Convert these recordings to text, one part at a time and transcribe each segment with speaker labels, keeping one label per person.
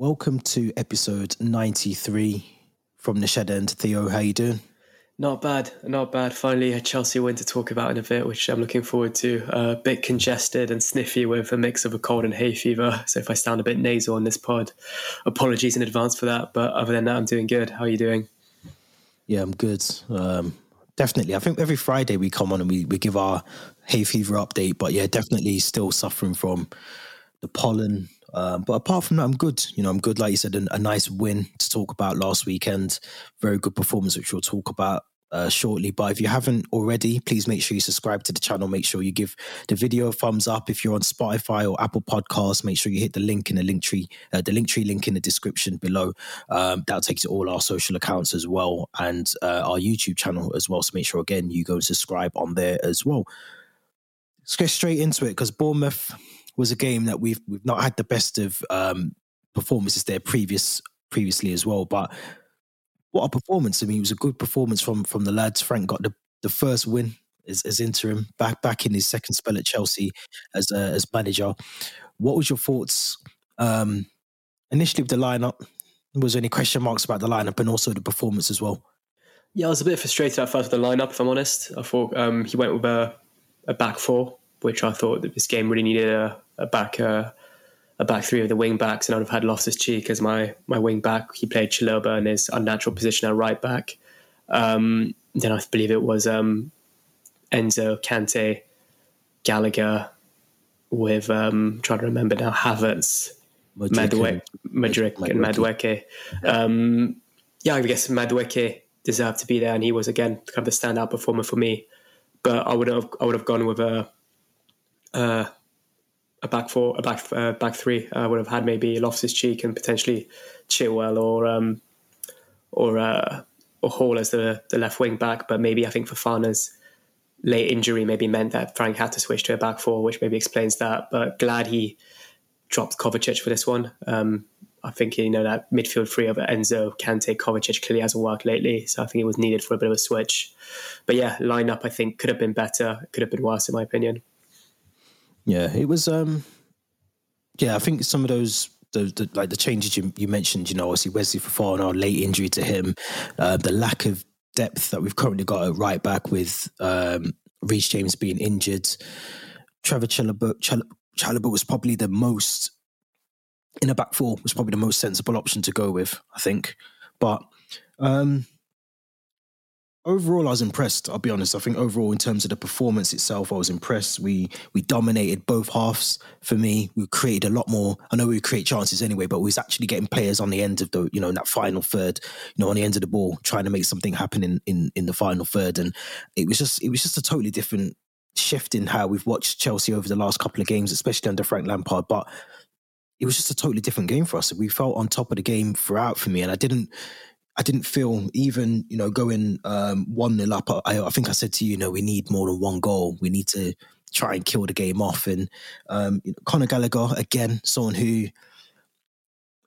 Speaker 1: Welcome to episode 93 from the shed end. Theo, how you doing?
Speaker 2: Not bad, not bad. Finally, a Chelsea win to talk about in a bit, which I'm looking forward to. Uh, a bit congested and sniffy with a mix of a cold and hay fever. So if I sound a bit nasal on this pod, apologies in advance for that. But other than that, I'm doing good. How are you doing?
Speaker 1: Yeah, I'm good. Um, definitely. I think every Friday we come on and we, we give our hay fever update. But yeah, definitely still suffering from the pollen, um, but apart from that, I'm good. You know, I'm good. Like you said, a, a, nice win to talk about last weekend. Very good performance, which we'll talk about uh, shortly. But if you haven't already, please make sure you subscribe to the channel. Make sure you give the video a thumbs up. If you're on Spotify or Apple Podcasts, make sure you hit the link in the link tree, uh, the link tree link in the description below. Um, that'll take you to all our social accounts as well and uh, our YouTube channel as well. So make sure again you go and subscribe on there as well. Let's get straight into it because Bournemouth was a game that we've we've not had the best of um, performances there previous previously as well, but what a performance! I mean, it was a good performance from from the lads. Frank got the, the first win as, as interim, back back in his second spell at Chelsea as uh, as manager. What was your thoughts um, initially with the lineup? Was there any question marks about the lineup and also the performance as well?
Speaker 2: Yeah, I was a bit frustrated at first with the lineup. If I'm honest, I thought um, he went with a, a back four, which I thought that this game really needed a, a back uh, a back three of the wing backs, and I'd have had Loftus Cheek as my my wing back. He played Chalobah in his unnatural position at right back. Um, then I believe it was um, Enzo, Kante, Gallagher, with um, trying to remember now Havertz, Mudryk, and Madueke. Um, yeah, I guess Madueke deserved to be there, and he was again kind of the standout performer for me. But I would have I would have gone with a. Uh, a back four, a back uh, back three. I uh, would have had maybe Loftus Cheek and potentially Chilwell or um, or uh, or Hall as the the left wing back. But maybe I think for Fofana's late injury maybe meant that Frank had to switch to a back four, which maybe explains that. But glad he dropped Kovacic for this one. Um, I think you know that midfield three of Enzo, Kante, Kovacic clearly hasn't worked lately, so I think it was needed for a bit of a switch. But yeah, lineup I think could have been better, could have been worse in my opinion.
Speaker 1: Yeah, it was. um Yeah, I think some of those. The, the, like the changes you, you mentioned, you know, obviously Wesley for Fofana, late injury to him, uh, the lack of depth that we've currently got at right back with um, Reece James being injured. Trevor Chalobah was probably the most in a back four was probably the most sensible option to go with, I think. But um, overall I was impressed. I'll be honest. I think overall in terms of the performance itself, I was impressed. We we dominated both halves. For me, we created a lot more. I know we create chances anyway, but we was actually getting players on the end of the you know in that final third, you know, on the end of the ball, trying to make something happen in in in the final third. And it was just it was just a totally different shift in how we've watched Chelsea over the last couple of games, especially under Frank Lampard. But it was just a totally different game for us. We felt on top of the game throughout for me, and I didn't I didn't feel even, you know, going um, one nil up. I, I, think I said to you, you know, we need more than one goal. We need to try and kill the game off. And um, you know, Conor Gallagher, again, someone who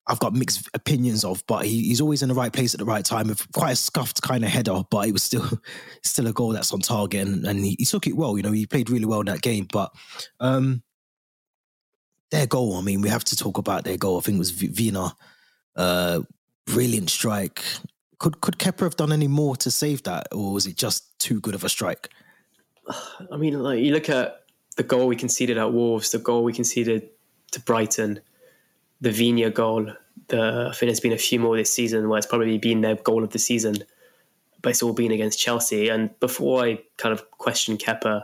Speaker 1: I've got mixed opinions of, but he, he's always in the right place at the right time with quite a scuffed kind of header, but it was still still a goal that's on target, and, and he, he, took it well. You know, he played really well in that game. But um, their goal, I mean, we have to talk about their goal. I think it was Viña uh, brilliant strike. Could could Kepa have done any more to save that, or was it just too good of a strike?
Speaker 2: I mean, like you look at the goal we conceded at Wolves, the goal we conceded to Brighton, the Viña goal. The, I think there's been a few more this season where it's probably been their goal of the season, but it's all been against Chelsea. And before I kind of question Kepa,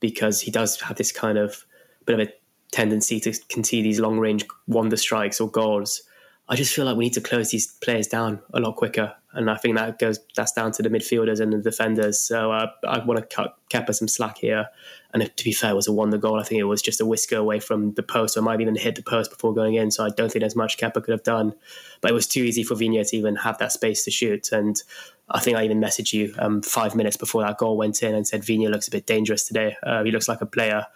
Speaker 2: because he does have this kind of bit of a tendency to concede these long range wonder strikes or goals. I just feel like we need to close these players down a lot quicker, and I think that goes that's down to the midfielders and the defenders. So uh, I want to cut Kepa some slack here. And if, to be fair, it was a wonder goal. I think it was just a whisker away from the post, or might even hit the post before going in. So I don't think there's much Kepa could have done. But it was too easy for Viña to even have that space to shoot. And I think I even messaged you um, five minutes before that goal went in and said Viña looks a bit dangerous today. Uh, he looks like a player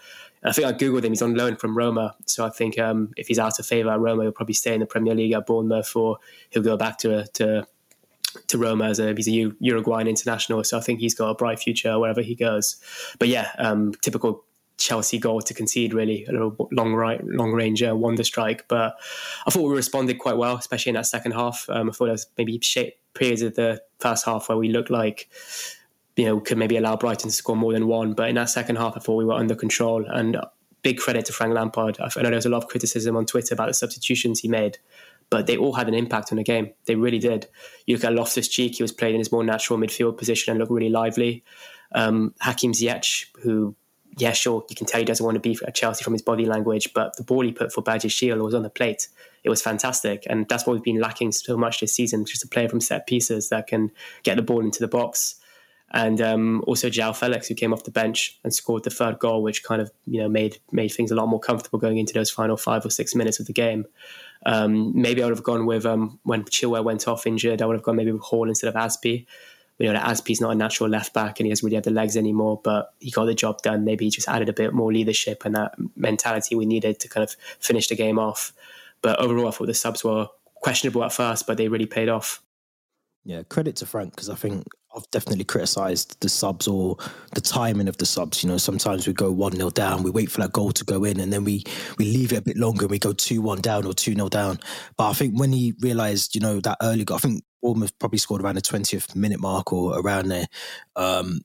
Speaker 2: I think I googled him. He's on loan from Roma, so I think um, if he's out of favour at Roma, he'll probably stay in the Premier League at Bournemouth, or he'll go back to to to Roma as a he's a Uruguayan international. So I think he's got a bright future wherever he goes. But yeah, um, typical Chelsea goal to concede, really a little long right, long range uh, wonder strike. But I thought we responded quite well, especially in that second half. Um, I thought there was maybe periods of the first half where we looked like you know could maybe allow Brighton to score more than one, but in that second half, I thought we were under control and. Big credit to Frank Lampard. I know there was a lot of criticism on Twitter about the substitutions he made, but they all had an impact on the game. They really did. You look at Loftus Cheek, he was playing in his more natural midfield position and looked really lively. Um, Hakim Ziyech, who yeah, sure, you can tell he doesn't want to be at Chelsea from his body language, but the ball he put for Badiashile was on the plate. It was fantastic. And that's what we've been lacking so much this season, just a player from set pieces that can get the ball into the box. And um, also João Felix, who came off the bench and scored the third goal, which kind of you know made made things a lot more comfortable going into those final five or six minutes of the game. Um, maybe I would have gone with um, when Chilwell went off injured. I would have gone maybe with Hall instead of Azpi we know that Azpi's not a natural left back and he doesn't really have the legs anymore, but he got the job done. Maybe he just added a bit more leadership and that mentality we needed to kind of finish the game off. But overall, I thought the subs were questionable at first, but they really paid off.
Speaker 1: Yeah, credit to Frank because I think I've definitely criticised the subs or the timing of the subs. You know, sometimes we go one 0 down, we wait for that goal to go in, and then we we leave it a bit longer. and We go two one down or two 0 down. But I think when he realised, you know, that early goal, I think Bournemouth probably scored around the 20th minute mark or around there. Um,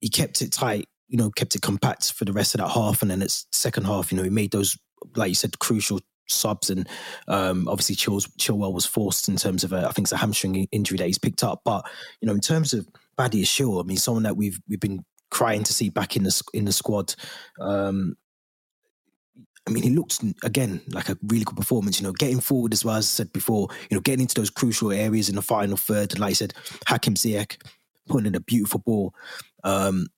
Speaker 1: he kept it tight, you know, kept it compact for the rest of that half. And then it's second half, you know, he made those, like you said, crucial subs. And um, obviously Chills, Chilwell was forced in terms of, a, I think it's a hamstring injury that he's picked up. But, you know, in terms of Badiashile, I mean, someone that we've, we've been crying to see back in the, in the squad. Um, I mean, he looked again like a really good performance. You know, getting forward as well as I said before. You know, getting into those crucial areas in the final third. Like I said, Hakim Ziyech putting in a beautiful ball, um,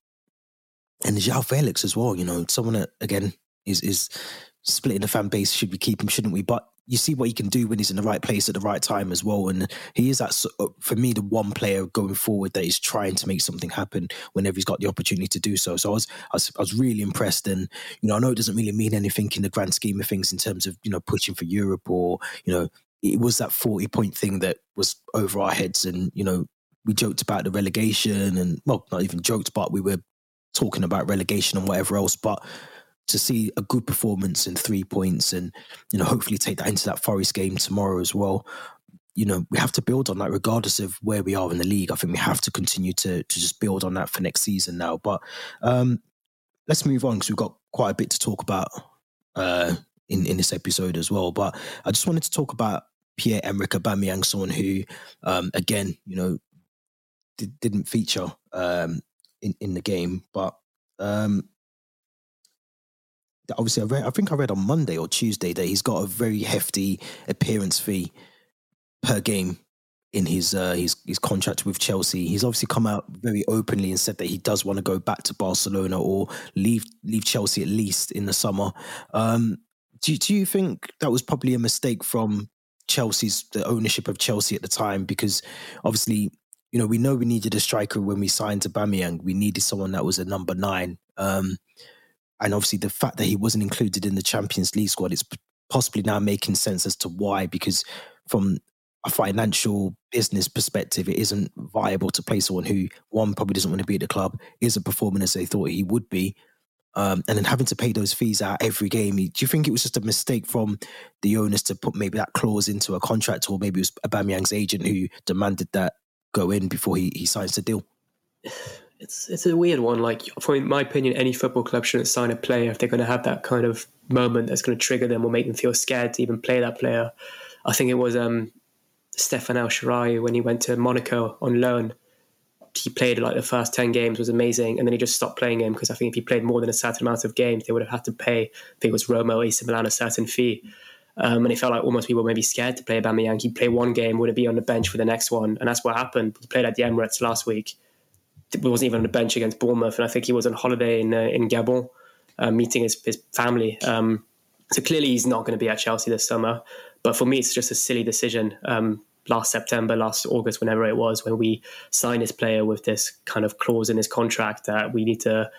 Speaker 1: and João Felix as well. You know, someone that again is is splitting the fan base. Should we keep him? Shouldn't we? But you see what he can do when he's in the right place at the right time as well. And he is that for me the one player going forward that is trying to make something happen whenever he's got the opportunity to do so. So I was I was, I was really impressed. And you know I know it doesn't really mean anything in the grand scheme of things in terms of you know pushing for Europe or you know it was that forty point thing that was over our heads. And you know we joked about the relegation and well not even joked, but we were talking about relegation and whatever else, but to see a good performance and three points and you know hopefully take that into that Forest game tomorrow as well. You know, we have to build on that regardless of where we are in the league. I think we have to continue to to just build on that for next season now. But um let's move on because we've got quite a bit to talk about uh in, in this episode as well. But I just wanted to talk about Pierre Emerick Aubameyang, someone who um again, you know, did, didn't feature um in, in the game, but um obviously I, read, I think I read on Monday or Tuesday that he's got a very hefty appearance fee per game in his uh, his his contract with Chelsea. He's obviously come out very openly and said that he does want to go back to Barcelona or leave leave Chelsea at least in the summer. Um, do do you think that was probably a mistake from Chelsea's the ownership of Chelsea at the time because obviously you know we know we needed a striker when we signed to Aubameyang. We needed someone that was a number nine. Um, and obviously the fact that he wasn't included in the Champions League squad, is possibly now making sense as to why. Because from a financial business perspective, it isn't viable to play someone who one probably doesn't want to be at the club, isn't performing as they thought he would be, um, and then having to pay those fees out every game. Do you think it was just a mistake from the owners to put maybe that clause into a contract, or maybe it was Aubameyang's agent who demanded that go in before he, he signs the deal?
Speaker 2: It's it's a weird one. Like, for my opinion, any football club shouldn't sign a player if they're going to have that kind of moment that's going to trigger them or make them feel scared to even play that player. I think it was um, Stefan El Shaarawy when he went to Monaco on loan. He played like the first ten games was amazing, and then he just stopped playing him because I think if he played more than a certain amount of games, they would have had to pay. I think it was Roma or AC Milan a certain fee. Um, and it felt like almost people were maybe scared to play Aubameyang. He'd play one game, would it be on the bench for the next one, and that's what happened. He played at the Emirates last week wasn't even on the bench against Bournemouth, and I think he was on holiday in uh, in Gabon, uh, meeting his his family. Um, so clearly, he's not going to be at Chelsea this summer. But for me, it's just a silly decision. Um, last September, last August, whenever it was, when we signed this player with this kind of clause in his contract that we need to,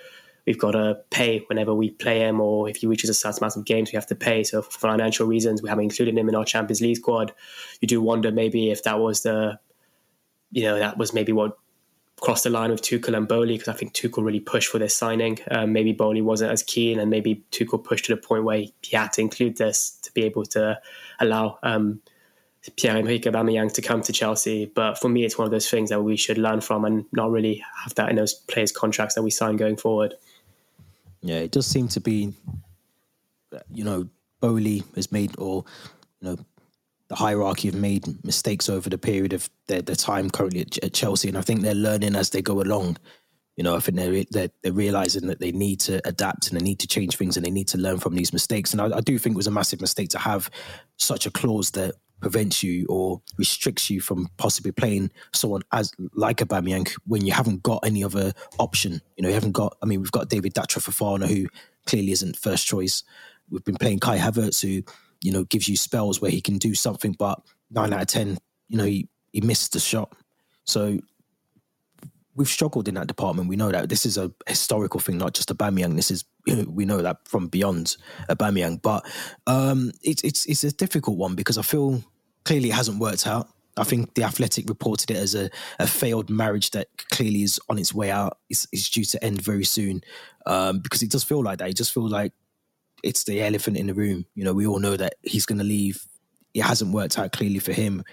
Speaker 2: we've got to pay whenever we play him, or if he reaches a certain amount of games, we have to pay. So for financial reasons, we haven't included him in our Champions League squad. You do wonder maybe if that was the, you know, that was maybe what cross the line with Tuchel and Boehly because I think Tuchel really pushed for this signing. Um, maybe Boehly wasn't as keen, and maybe Tuchel pushed to the point where he had to include this to be able to allow um, Pierre-Emerick Aubameyang to come to Chelsea. But for me, it's one of those things that we should learn from and not really have that in those players' contracts that we sign going forward.
Speaker 1: Yeah, it does seem to be, you know, Boehly has made, or, you know, the hierarchy have made mistakes over the period of their, their time currently at, at, Chelsea. And I think they're learning as they go along. You know, I think they're, they're, they're, realizing that they need to adapt and they need to change things and they need to learn from these mistakes. And I, I do think it was a massive mistake to have such a clause that prevents you or restricts you from possibly playing someone as like a Aubameyang when you haven't got any other option. You know, you haven't got. I mean, we've got David Datro Fofana who clearly isn't first choice. We've been playing Kai Havertz who you know gives you spells where he can do something, but nine out of ten, you know, he he missed the shot. So we've struggled in that department. We know that this is a historical thing, not just a Aubameyang. This is we know that from beyond Aubameyang, but um, it's it's it's a difficult one because I feel clearly it hasn't worked out. I think the Athletic reported it as a, a failed marriage that clearly is on its way out. It's, it's due to end very soon um, because it does feel like that. It just feels like it's the elephant in the room. You know, we all know that he's going to leave. It hasn't worked out clearly for him.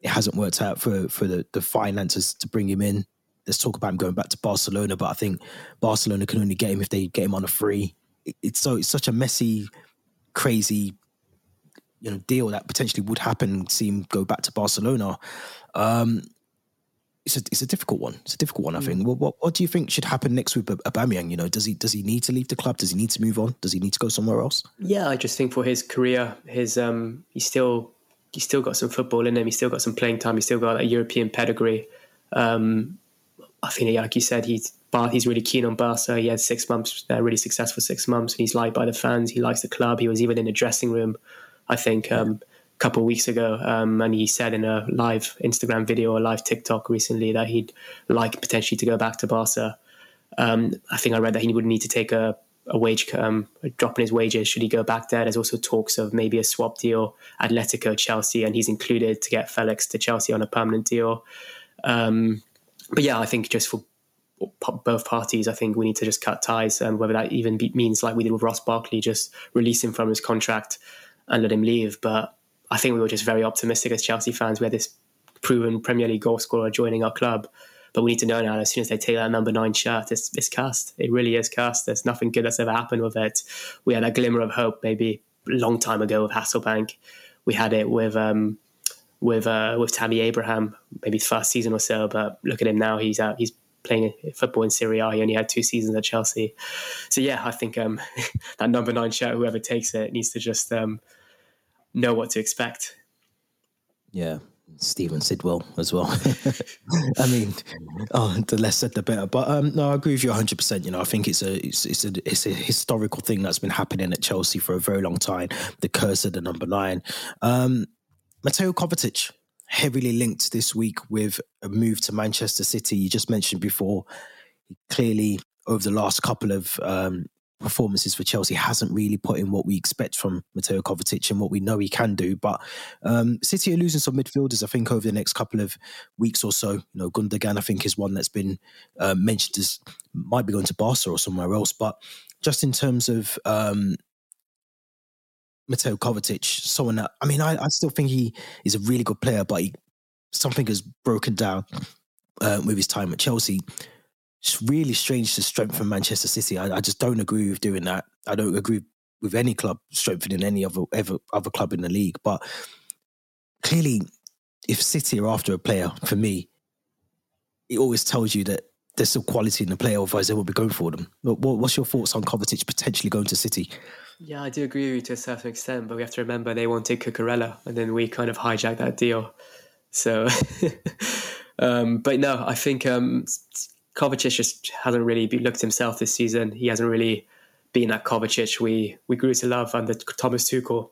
Speaker 1: It hasn't worked out for for the, the finances to bring him in there's talk about him going back to Barcelona, but I think Barcelona can only get him if they get him on a free. It's so it's such a messy, crazy, you know, deal that potentially would happen. See him go back to Barcelona. Um, it's a it's a difficult one. It's a difficult one. I think. Mm. What, what what do you think should happen next with Aubameyang? You know, does he does he need to leave the club? Does he need to move on? Does he need to go somewhere else?
Speaker 2: Yeah, I just think for his career, his um, he's still he's still got some football in him. He's still got some playing time. He's still got that European pedigree. Um, I think, like you said, he's he's really keen on Barca. He had six months, uh, really successful six months, and he's liked by the fans. He likes the club. He was even in the dressing room, I think, um, a couple weeks ago, um, and he said in a live Instagram video or live TikTok recently that he'd like potentially to go back to Barca. Um, I think I read that he would need to take a, a wage um, a drop in his wages should he go back there. There's also talks of maybe a swap deal, Atletico, Chelsea, and he's included to get Felix to Chelsea on a permanent deal. Um, but yeah, I think just for both parties, I think we need to just cut ties, and whether that even be, means like we did with Ross Barkley, just release him from his contract and let him leave. But I think we were just very optimistic as Chelsea fans. We had this proven Premier League goal scorer joining our club, but we need to know now as soon as they take that number nine shirt, it's, it's cast. It really is cast. There's nothing good that's ever happened with it. We had a glimmer of hope maybe a long time ago with Hasselbaink. We had it with um, with uh, with Tammy Abraham, maybe first season or so. But look at him now; he's out. He's playing football in Serie A. He only had two seasons at Chelsea. So yeah, I think um, that number nine shirt, whoever takes it, needs to just um, know what to expect.
Speaker 1: Yeah, Stephen Sidwell as well. I mean, oh, the less said the better. But um, no, I agree with you 100. percent You know, I think it's a it's, it's a it's a historical thing that's been happening at Chelsea for a very long time. The curse of the number nine. Um, Mateo Kovacic, heavily linked this week with a move to Manchester City. You just mentioned before, clearly over the last couple of um, performances for Chelsea hasn't really put in what we expect from Mateo Kovacic and what we know he can do. But um, City are losing some midfielders, I think, over the next couple of weeks or so. You know, Gundogan, I think, is one that's been uh, mentioned as might be going to Barca or somewhere else. But just in terms of um, Mateo Kovacic, someone that I mean, I, I still think he is a really good player, but he, something has broken down uh, with his time at Chelsea. It's really strange to strengthen Manchester City. I, I, just don't agree with doing that. I don't agree with any club strengthening any other ever, other club in the league. But clearly, if City are after a player, for me, it always tells you that there's still quality in the player, otherwise they will be going for them. What, what's your thoughts on Kovacic potentially going to City?
Speaker 2: Yeah, I do agree with you to a certain extent, but we have to remember they wanted Cucurella, and then we kind of hijacked that deal. So, um, but no, I think um, Kovacic just hasn't really looked himself this season. He hasn't really been that Kovacic we we grew to love under Thomas Tuchel,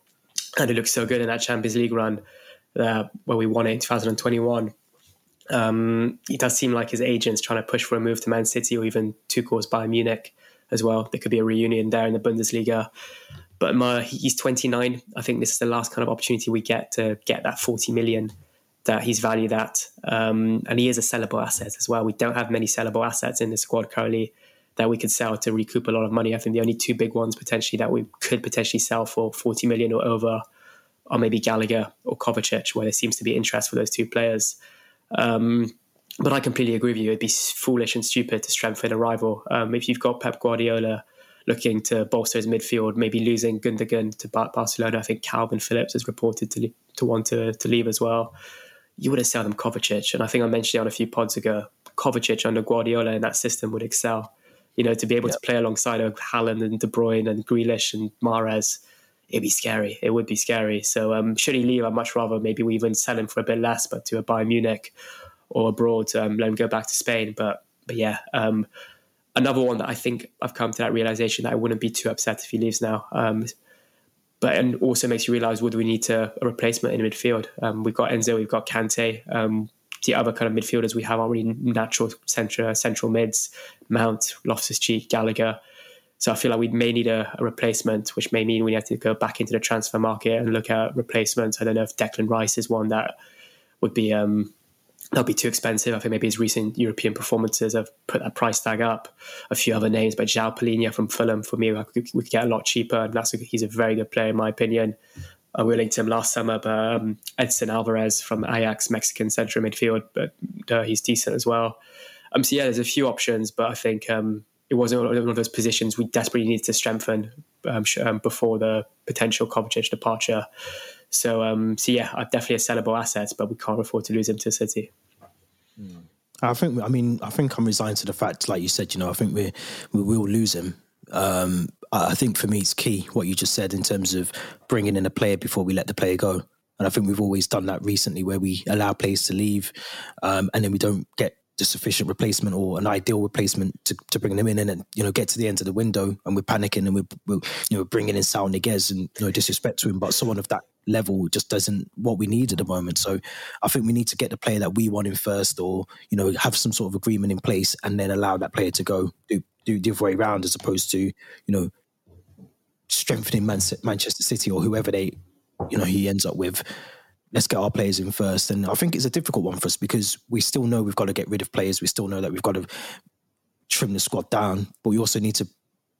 Speaker 2: and it looked so good in that Champions League run uh, where we won it in 2021. Um, it does seem like his agent's trying to push for a move to Man City or even Tuchel's Bayern Munich as well. There could be a reunion there in the Bundesliga. But my, he's 29. I think this is the last kind of opportunity we get to get that 40 million that he's valued at. Um, and he is a sellable asset as well. We don't have many sellable assets in the squad currently that we could sell to recoup a lot of money. I think the only two big ones potentially that we could potentially sell for 40 million or over are maybe Gallagher or Kovacic, where there seems to be interest for those two players. Um, but I completely agree with you. It'd be foolish and stupid to strengthen a rival. Um, if you've got Pep Guardiola looking to bolster his midfield, maybe losing Gundogan to Barcelona, I think Calvin Phillips is reported to to want to, to leave as well. You would have sell them Kovacic, and I think I mentioned it on a few pods ago. Kovacic under Guardiola in that system would excel. You know, to be able yep. to play alongside of Haaland and De Bruyne and Grealish and Mahrez, it'd be scary. It would be scary. So um, should he leave, I'd much rather maybe we even sell him for a bit less, but to a Bayern Munich or abroad, um, let him go back to Spain. But but yeah, um, another one that I think I've come to that realization that I wouldn't be too upset if he leaves now. Um, but and also makes you realize would we need to, a replacement in midfield? Um, we've got Enzo, we've got Kante. Um, the other kind of midfielders we have are really natural central central mids, Mount, Loftus Cheek, Gallagher. So I feel like we may need a, a, replacement, which may mean we have to go back into the transfer market and look at replacements. I don't know if Declan Rice is one that would be um, that'll be too expensive. I think maybe his recent European performances have put that price tag up. A few other names, but João Palhinha from Fulham for me, we could get a lot cheaper, and that's a, he's a very good player in my opinion. I we linked him last summer, but um, Edson Alvarez from Ajax, Mexican central midfield, but uh, he's decent as well. Um, so yeah, there's a few options, but I think um, it wasn't one of those positions we desperately needed to strengthen um, um before the potential Kovacic departure. So, um, so yeah, definitely a sellable asset, but we can't afford to lose him to City.
Speaker 1: I think. I mean, I think I'm resigned to the fact, like you said. You know, I think we we will lose him. Um, I think for me, it's key what you just said in terms of bringing in a player before we let the player go. And I think we've always done that recently, where we allow players to leave, um, and then we don't get the sufficient replacement or an ideal replacement to, to bring them in and you know get to the end of the window and we're panicking and we're, we're you know bringing in Saul Niguez and you know disrespect to him but someone of that level just doesn't what we need at the moment so I think we need to get the player that we want in first or you know have some sort of agreement in place and then allow that player to go do do the other way around as opposed to you know strengthening Man- Manchester City or whoever they you know he ends up with let's get our players in first. And I think it's a difficult one for us because we still know we've got to get rid of players. We still know that we've got to trim the squad down, but we also need to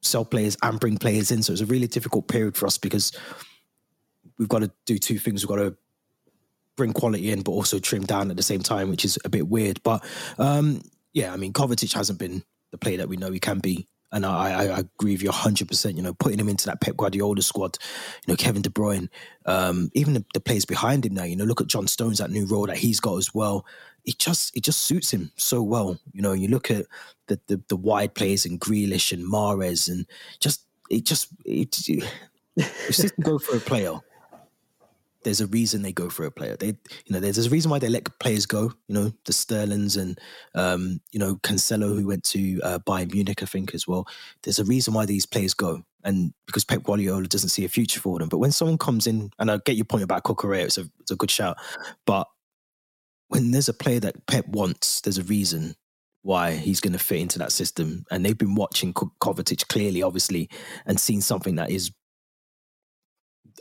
Speaker 1: sell players and bring players in. So it's a really difficult period for us because we've got to do two things. We've got to bring quality in, but also trim down at the same time, which is a bit weird. But um, yeah, I mean, Kovacic hasn't been the player that we know he can be and I, I, agree with you 100%. You know, putting him into that Pep Guardiola squad, you know, Kevin De Bruyne, um, even the, the, players behind him now, you know, look at John Stones, that new role that he's got as well. It just it just suits him so well. You know, you look at the, the, the wide players and Grealish and Mahrez and just, it just, it, it, if City go for a player, there's a reason they go for a player. They, you know, there's, a reason why they let players go. You know, the Sterlings and um, you know Cancelo who went to uh, Bayern Munich, I think as well. There's a reason why these players go, and because Pep Guardiola doesn't see a future for them. But when someone comes in, and I get your point about Cucurella, it's a it's a good shout. But when there's a player that Pep wants, there's a reason why he's going to fit into that system. And they've been watching Kovacic clearly, obviously, and seen something that is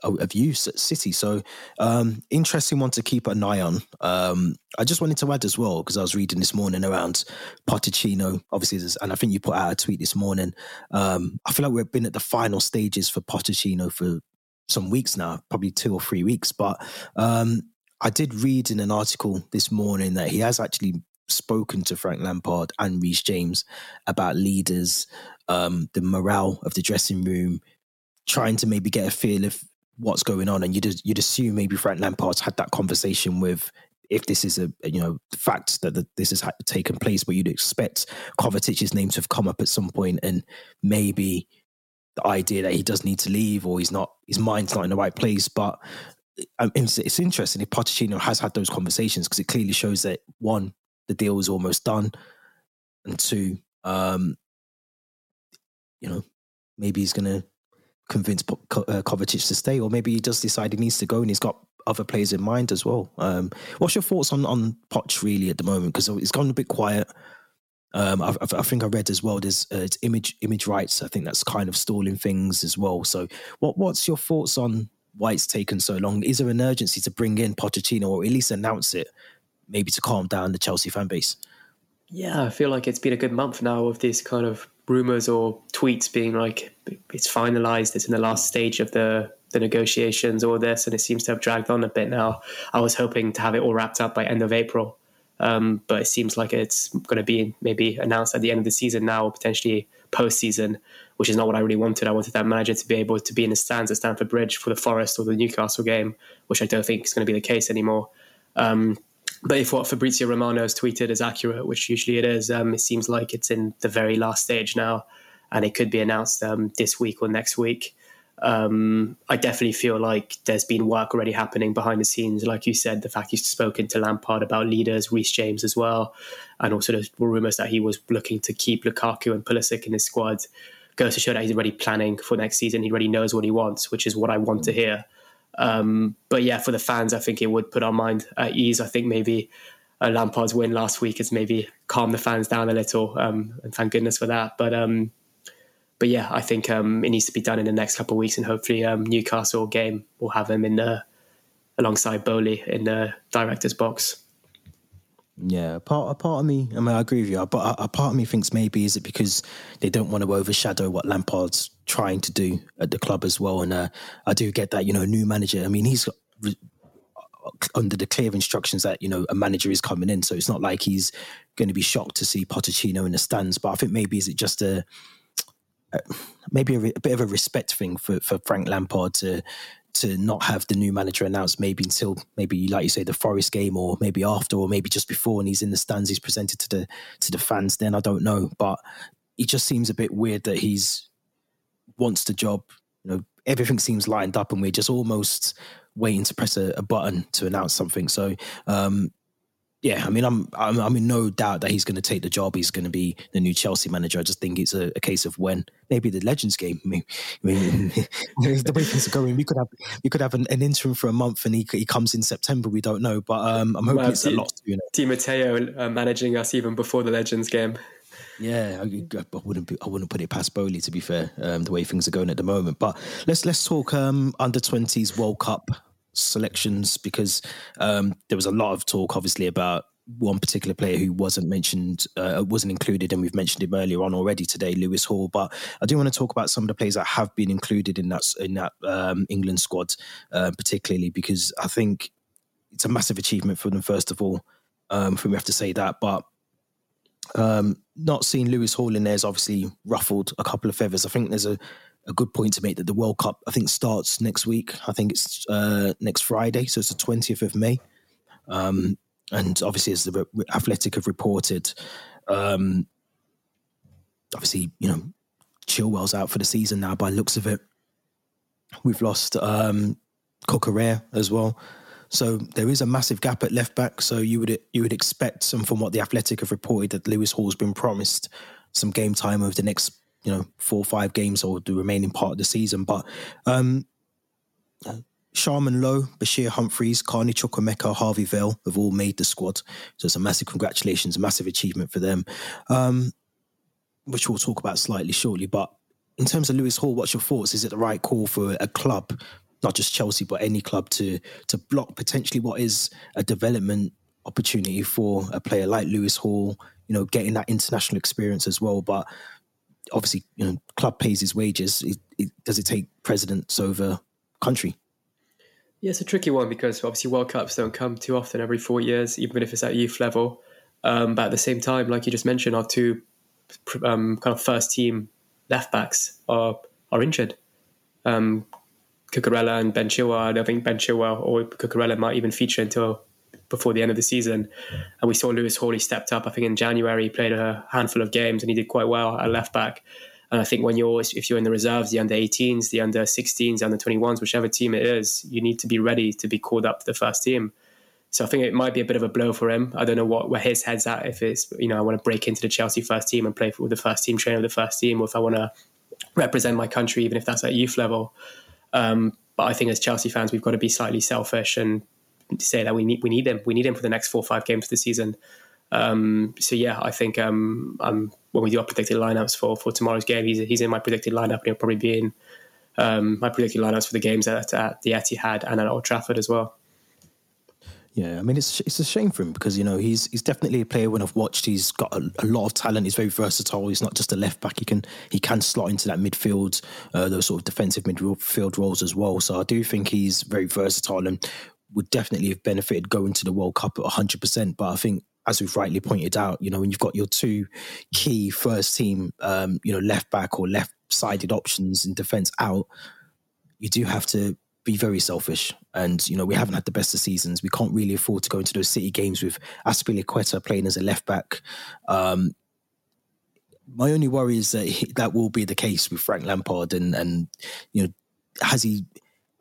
Speaker 1: of use at City. So um, interesting one to keep an eye on. Um, I just wanted to add as well because I was reading this morning around Pochettino, obviously, and I think you put out a tweet this morning. Um, I feel like we've been at the final stages for Pochettino for some weeks now, probably two or three weeks. But um, I did read in an article this morning that he has actually spoken to Frank Lampard and Reece James about leaders, um, the morale of the dressing room, trying to maybe get a feel of what's going on, and you'd you'd assume maybe Frank Lampard's had that conversation with if this is a you know fact that the, this has taken place, but you'd expect Kovacic's name to have come up at some point, and maybe the idea that he does need to leave or he's not his mind's not in the right place. But um, it's, it's interesting if Pochettino has had those conversations because it clearly shows that one, the deal is almost done, and two, um, you know, maybe he's to convince uh, Kovacic to stay, or maybe he does decide he needs to go and he's got other players in mind as well. Um, what's your thoughts on on Poch really at the moment? Because it's gone a bit quiet. Um, I, I, think I read as well. There's uh, image image rights. I think that's kind of stalling things as well. So, what what's your thoughts on why it's taken so long? Is there an urgency to bring in Pochettino or at least announce it, maybe to calm down the Chelsea fan base?
Speaker 2: Yeah, I feel like it's been a good month now of this kind of rumors or tweets being like it's finalized, it's in the last stage of the the negotiations or this, and it seems to have dragged on a bit now. I was hoping to have it all wrapped up by end of April, um, but it seems like it's going to be maybe announced at the end of the season now, or potentially postseason, which is not what I really wanted. I wanted that manager to be able to be in the stands at Stamford Bridge for the Forest or the Newcastle game, which I don't think is going to be the case anymore. Um, but if what Fabrizio Romano has tweeted is accurate, which usually it is, um, it seems like it's in the very last stage now, and it could be announced um, this week or next week. Um, I definitely feel like there's been work already happening behind the scenes. Like you said, the fact he's spoken to Lampard about leaders, Reece James as well, and also there's rumours that he was looking to keep Lukaku and Pulisic in his squad. Goes to show that he's already planning for next season. He already knows what he wants, which is what I want to hear. Um, but yeah, for the fans, I think it would put our mind at ease. I think maybe a Lampard's win last week has maybe calmed the fans down a little, um, and thank goodness for that. But um, but yeah, I think um, it needs to be done in the next couple of weeks, and hopefully um, Newcastle game will have him in the alongside Boehly in the director's box.
Speaker 1: Yeah, a part a part of me. I mean, I agree with you, but a, a part of me thinks maybe is it because they don't want to overshadow what Lampard's trying to do at the club as well. And uh, I do get that, you know, new manager. I mean, he's re- under the clear instructions that you know a manager is coming in, so it's not like he's going to be shocked to see Pochettino in the stands. But I think maybe is it just a, a maybe a, a, bit of a respect thing for for Frank Lampard to to not have the new manager announced maybe until maybe like you say the Forest game or maybe after or maybe just before and he's in the stands he's presented to the to the fans then I don't know. But it just seems a bit weird that he's wants the job. You know everything seems lined up and we're just almost waiting to press a, a button to announce something. So um, yeah, I mean, I'm, I'm I'm in no doubt that he's going to take the job. He's going to be the new Chelsea manager. I just think it's a, a case of when. Maybe the Legends game. I mean, I mean the way things are going, we could have we could have an, an, interim for a month, and he he comes in September. We don't know, but um, I'm hoping well, it's a lot sooner.
Speaker 2: Di Matteo uh, managing us even before the Legends game.
Speaker 1: Yeah, I, I, wouldn't be, I wouldn't put it past Boehly to be fair. Um, the way things are going at the moment, but let's let's talk um, under twenties World Cup selections because um, there was a lot of talk, obviously, about one particular player who wasn't mentioned, uh, wasn't included, and we've mentioned him earlier on already today, Lewis Hall. But I do want to talk about some of the players that have been included in that in that um, England squad, uh, particularly because I think it's a massive achievement for them. First of all, um, for me, have to say that, but. Um, not seeing Lewis Hall in there has obviously ruffled a couple of feathers. I think there's a, a good point to make that the World Cup I think starts next week. I think it's uh, next Friday, so it's the twentieth of May. Um, and obviously, as the Athletic have reported, um, obviously, you know, Chilwell's out for the season now. By looks of it, we've lost um, Cucurella as well. So there is a massive gap at left back. So you would you would expect some from what the Athletic have reported that Lewis Hall's been promised some game time over the next you know four or five games or the remaining part of the season. But um, Sharman Lowe, Bashir Humphreys, Carney Chukwuemeka, Harvey Vale have all made the squad. So it's a massive congratulations, massive achievement for them, um, which we'll talk about slightly shortly. But in terms of Lewis Hall, what's your thoughts? Is it the right call for a club, not just Chelsea, but any club to to block potentially what is a development opportunity for a player like Lewis Hall? You know, getting that international experience as well, but obviously, you know, club pays his wages. It, it, does it take precedence over country?
Speaker 2: Yeah, it's a tricky one because obviously World Cups don't come too often every four years, even if it's at youth level. Um, but at the same time, like you just mentioned, our two um, kind of first team left backs are are injured. Um, Cucurella and Ben Chilwell. I don't think Ben Chilwell or Cucurella might even feature until before the end of the season. And we saw Lewis Hawley stepped up. I think in January he played a handful of games and he did quite well at left back. And I think when you're, if you're in the reserves, the under 18s, the under 16s, the under 21s, whichever team it is, you need to be ready to be called up to the first team. So I think it might be a bit of a blow for him. I don't know what where his head's at. If it's you know I want to break into the Chelsea first team and play for the first team, train with the first team, or if I want to represent my country, even if that's at youth level. Um, but I think as Chelsea fans, we've got to be slightly selfish and say that we need we need him. We need him for the next four or five games of the season. Um, so yeah, I think um, I'm when we do our predicted lineups for for tomorrow's game, he's he's in my predicted lineup, and he'll probably be in um, my predicted lineups for the games at, at the Etihad and at Old Trafford as well.
Speaker 1: Yeah, I mean it's it's a shame for him because you know he's he's definitely a player when I've watched. He's got a, a lot of talent. He's very versatile. He's not just a left back. He can he can slot into that midfield, uh, those sort of defensive midfield roles as well. So I do think he's very versatile and would definitely have benefited going to the World Cup at hundred percent. But I think as we've rightly pointed out, you know when you've got your two key first team, um, you know left back or left sided options in defence out, you do have to be very selfish. And, you know, we haven't had the best of seasons. We can't really afford to go into those city games with Azpilicueta playing as a left back. Um, my only worry is that that will be the case with Frank Lampard. And, and, you know, has he,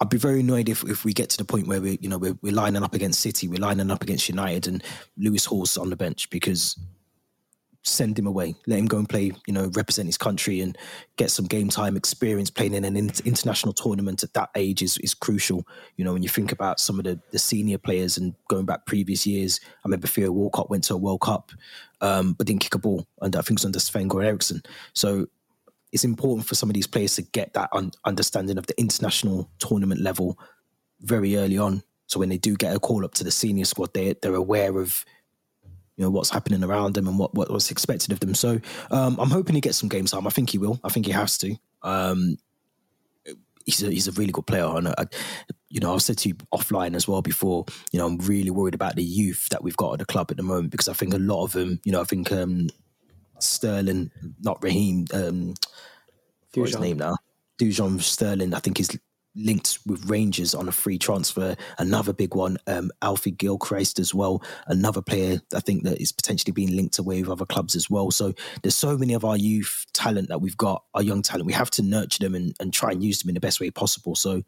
Speaker 1: I'd be very annoyed if, if we get to the point where we, you know, we're, we're lining up against City, we're lining up against United and Lewis Hall's on the bench because send him away, let him go and play, you know, represent his country and get some game time experience playing in an international tournament at that age is, is crucial. You know, when you think about some of the, the senior players and going back previous years, I remember Theo Walcott went to a World Cup, um, but didn't kick a ball. And I think it was under Sven Goran Eriksson. So it's important for some of these players to get that un- understanding of the international tournament level very early on. So when they do get a call up to the senior squad, they, they're aware of you know what's happening around them and what, what was expected of them. So um, I'm hoping he gets some game time. I think he will. I think he has to. Um, he's a, he's a really good player, and I, you know I've said to you offline as well before. You know I'm really worried about the youth that we've got at the club at the moment because I think a lot of them. You know I think um, Sterling, not Raheem. Um, what's his name now? Dujon Sterling. I think is linked with Rangers on a free transfer. Another big one, um, Alfie Gilchrist as well. Another player I think that is potentially being linked away with other clubs as well. So there's so many of our youth talent that we've got, our young talent. We have to nurture them and, and try and use them in the best way possible. So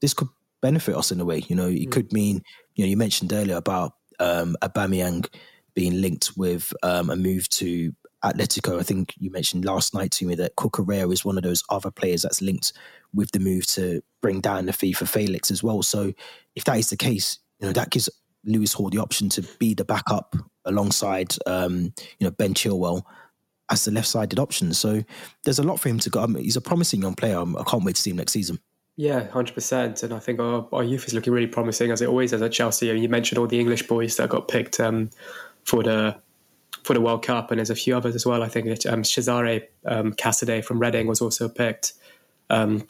Speaker 1: this could benefit us in a way. You know, it mm. could mean, you know, you mentioned earlier about um, Aubameyang being linked with um, a move to Atletico. I think you mentioned last night to me that Cucurella is one of those other players that's linked with the move to bring down the fee for Felix as well. So if that is the case, you know that gives Lewis Hall the option to be the backup alongside um, you know Ben Chilwell as the left-sided option. So there's a lot for him to go. I mean, he's a promising young player. I can't wait to see him next season.
Speaker 2: Yeah, hundred percent. And I think our, our, youth is looking really promising as it always is at Chelsea. you mentioned all the English boys that got picked um, for the for the World Cup, and there's a few others as well. I think um, Cesare um, Casadei from Reading was also picked. Um,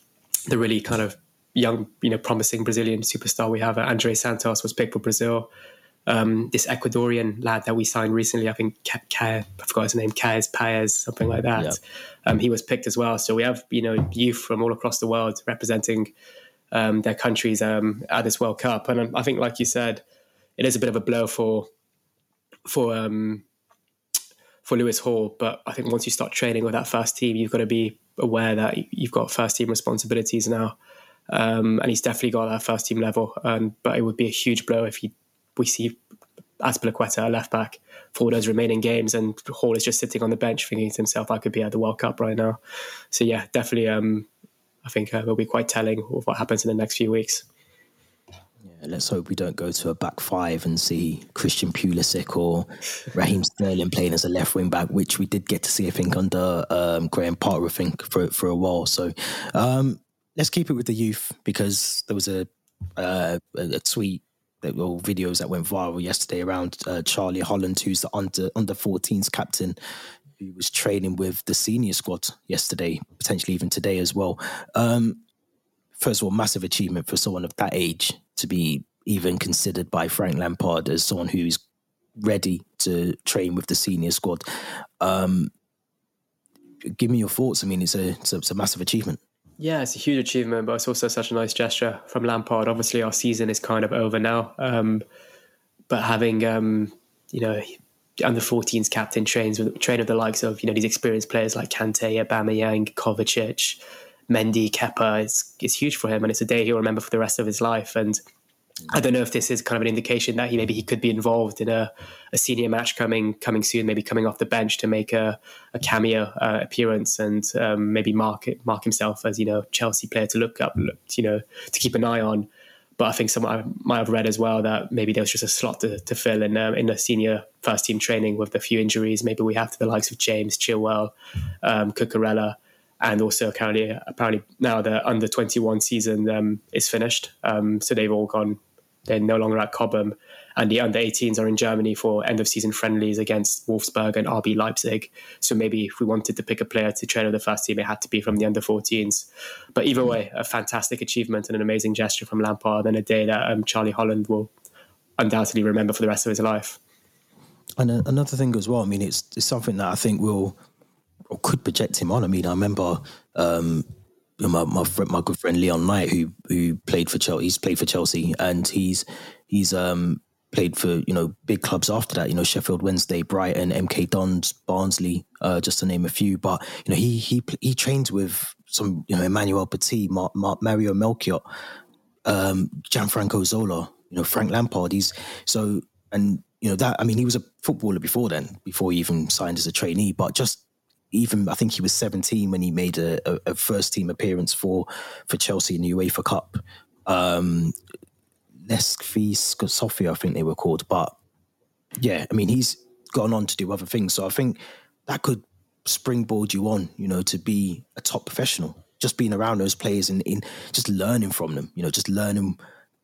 Speaker 2: the really kind of young, you know, promising Brazilian superstar we have, Andrey Santos, was picked for Brazil. Um, this Ecuadorian lad that we signed recently, I think, K- K- I forgot his name, Kaz Paez, something like that. Yeah. Um, he was picked as well. So we have, you know, youth from all across the world representing um, their countries um, at this World Cup. And I think, like you said, it is a bit of a blow for for um, for Lewis Hall. But I think once you start training with that first team, you've got to be aware that you've got first team responsibilities now. Um, and he's definitely got that first team level. Um, but it would be a huge blow if he, we see Azpilicueta, a left back, for those remaining games, and Hall is just sitting on the bench thinking to himself, "I could be at the World Cup right now." So yeah, definitely, um, I think uh, will be quite telling of what happens in the next few weeks.
Speaker 1: Let's hope we don't go to a back five and see Christian Pulisic or Raheem Sterling playing as a left wing back, which we did get to see, I think, under um, Graham Potter, I think, for for a while. So um, let's keep it with the youth because there was a uh, a tweet that or videos that went viral yesterday around uh, Charlie Holland, who's the under under 14s captain, who was training with the senior squad yesterday, potentially even today as well. Um, first of all, massive achievement for someone of that age to be even considered by Frank Lampard as someone who's ready to train with the senior squad. Um, give me your thoughts. I mean, it's a, it's a, it's a massive achievement.
Speaker 2: Yeah, it's a huge achievement, but it's also such a nice gesture from Lampard. Obviously, our season is kind of over now, um, but having um, you know under 14s captain trains with train of the likes of you know these experienced players like Kante, Aubameyang, Kovacic, Mendy, Kepa, it's, it's huge for him, and it's a day he'll remember for the rest of his life. And I don't know if this is kind of an indication that he maybe he could be involved in a, a senior match coming coming soon, maybe coming off the bench to make a, a cameo uh, appearance and um, maybe mark mark himself as you know Chelsea player to look up, you know, to keep an eye on. But I think someone I might have read as well that maybe there was just a slot to, to fill in uh, in the senior first team training with a few injuries. Maybe we have to the likes of James Chilwell, um, Cucurella and also apparently apparently now the under 21 season um, is finished. Um, so they've all gone. They're no longer at Cobham, and the under 18s are in Germany for end of season friendlies against Wolfsburg and RB Leipzig. So maybe if we wanted to pick a player to train with the first team, it had to be from the under 14s. But either way, a fantastic achievement and an amazing gesture from Lampard, and a day that um, Charlie Holland will undoubtedly remember for the rest of his life.
Speaker 1: And another thing as well, I mean, it's, it's something that I think will or could project him on. I mean, I remember um, my my, friend, my good friend Leon Knight, who who played for Chelsea. He's played for Chelsea, and he's he's um, played for you know big clubs after that. You know, Sheffield Wednesday, Brighton, MK Dons, Barnsley, uh, just to name a few. But you know, he he he trains with some you know Emmanuel Petit, Mar- Mar- Mario Melchiot, um, Gianfranco Zola. You know, Frank Lampard. He's so and you know that. I mean, he was a footballer before then, before he even signed as a trainee. But just even I think he was 17 when he made a, a, a first team appearance for for Chelsea in the UEFA Cup. Um, Levski Sofia, I think they were called. But yeah, I mean, he's gone on to do other things. So I think that could springboard you on, you know, to be a top professional. Just being around those players and in just learning from them, you know, just learning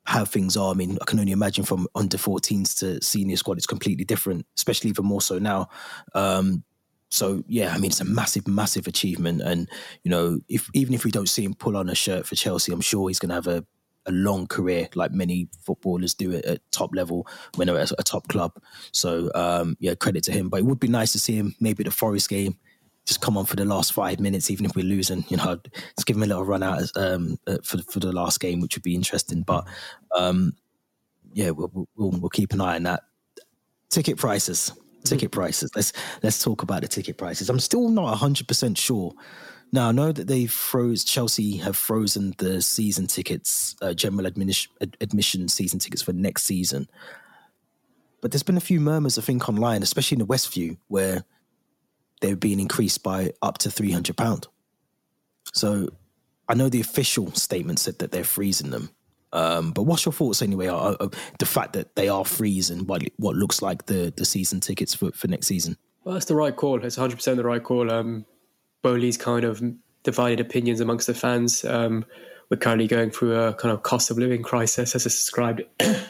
Speaker 1: how things are. I mean, I can only imagine from under 14s to senior squad, it's completely different, especially even more so now. Um, so yeah, I mean it's a massive, massive achievement, and you know, if even if we don't see him pull on a shirt for Chelsea, I'm sure he's going to have a, a long career like many footballers do at, at top level when they're at a top club. So um, yeah, credit to him. But it would be nice to see him maybe the Forest game just come on for the last five minutes, even if we're losing. You know, just give him a little run out um, for for the last game, which would be interesting. But um, yeah, we'll, we'll, we'll keep an eye on that. Ticket prices ticket prices. Let's let's talk about the ticket prices. I'm still not 100% sure. Now I know that they froze Chelsea have frozen the season tickets, uh, general admission, admission season tickets for next season. But there's been a few murmurs, I think, online, especially in the Westview, where they're being increased by up to three hundred pound. So I know the official statement said that they're freezing them, um, but what's your thoughts anyway? Uh, uh, the fact that they are freezing what what looks like the the season tickets for, for next season.
Speaker 2: Well, that's the right call. It's 100 percent the right call. Um, Boehly's kind of divided opinions amongst the fans. Um, we're currently going through a kind of cost of living crisis, as it's described,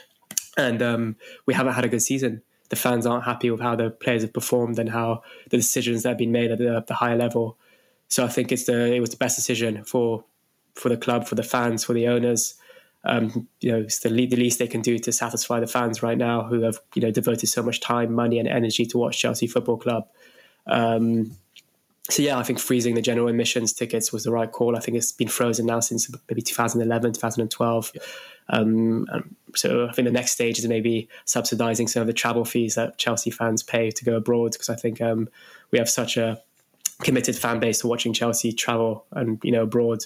Speaker 2: and um, we haven't had a good season. The fans aren't happy with how the players have performed and how the decisions that have been made at the, the higher level. So I think it's the it was the best decision for for the club, for the fans, for the owners um, you know, it's the, le- the least they can do to satisfy the fans right now who have, you know, devoted so much time, money, and energy to watch Chelsea Football Club. Um, so yeah, I think freezing the general admissions tickets was the right call. I think it's been frozen now since maybe 2011, 2012. Um, so I think the next stage is maybe subsidising some of the travel fees that Chelsea fans pay to go abroad because I think um, we have such a committed fan base to watching Chelsea travel and you know abroad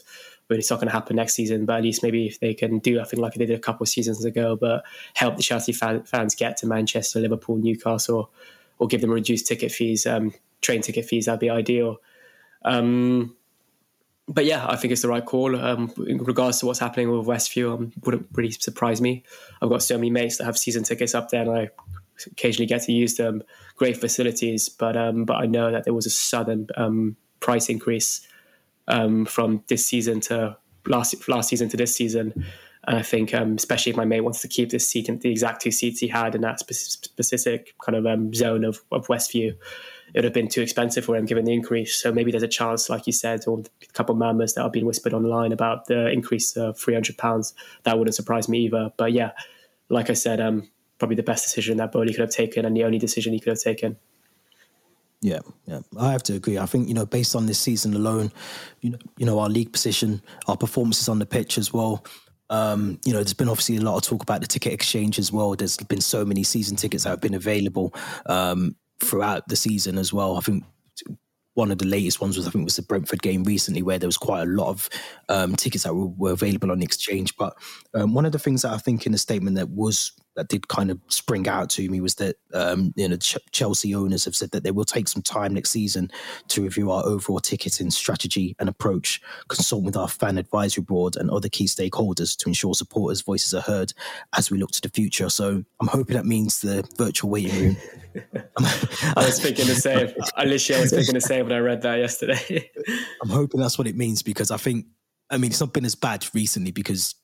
Speaker 2: but it's not going to happen next season. But at least maybe if they can do, I think like they did a couple of seasons ago, but help the Chelsea fan, fans get to Manchester, Liverpool, Newcastle, or give them reduced ticket fees, um, train ticket fees, that'd be ideal. Um, but yeah, I think it's the right call. Um, in regards to what's happening with Westview, um, wouldn't really surprise me. I've got so many mates that have season tickets up there, and I occasionally get to use them. Great facilities, but um, but I know that there was a sudden um, price increase um, from this season to last last season to this season. And I think, um, especially if my mate wants to keep this seat, the exact two seats he had in that specific kind of um, zone of, of Westview, it would have been too expensive for him given the increase. So maybe there's a chance, like you said, or a couple of murmurs that have been whispered online about the increase of £300. That wouldn't surprise me either. But yeah, like I said, um, probably the best decision that Boehly could have taken and the only decision he could have taken.
Speaker 1: Yeah, yeah, I have to agree. I think you know, based on this season alone, you know, you know, our league position, our performances on the pitch as well. Um, you know, there's been obviously a lot of talk about the ticket exchange as well. There's been so many season tickets that have been available um, throughout the season as well. I think one of the latest ones was I think was the Brentford game recently, where there was quite a lot of um, tickets that were, were, available on the exchange. But um, one of the things that I think in the statement that was that did kind of spring out to me was that um, you know Ch- Chelsea owners have said that they will take some time next season to review our overall ticketing strategy and approach, consult with our fan advisory board and other key stakeholders to ensure supporters' voices are heard as we look to the future. So I'm hoping that means the virtual waiting room.
Speaker 2: I was thinking the same. I literally was thinking the same when I read that yesterday.
Speaker 1: I'm hoping that's what it means because I think I mean it's not been as bad recently because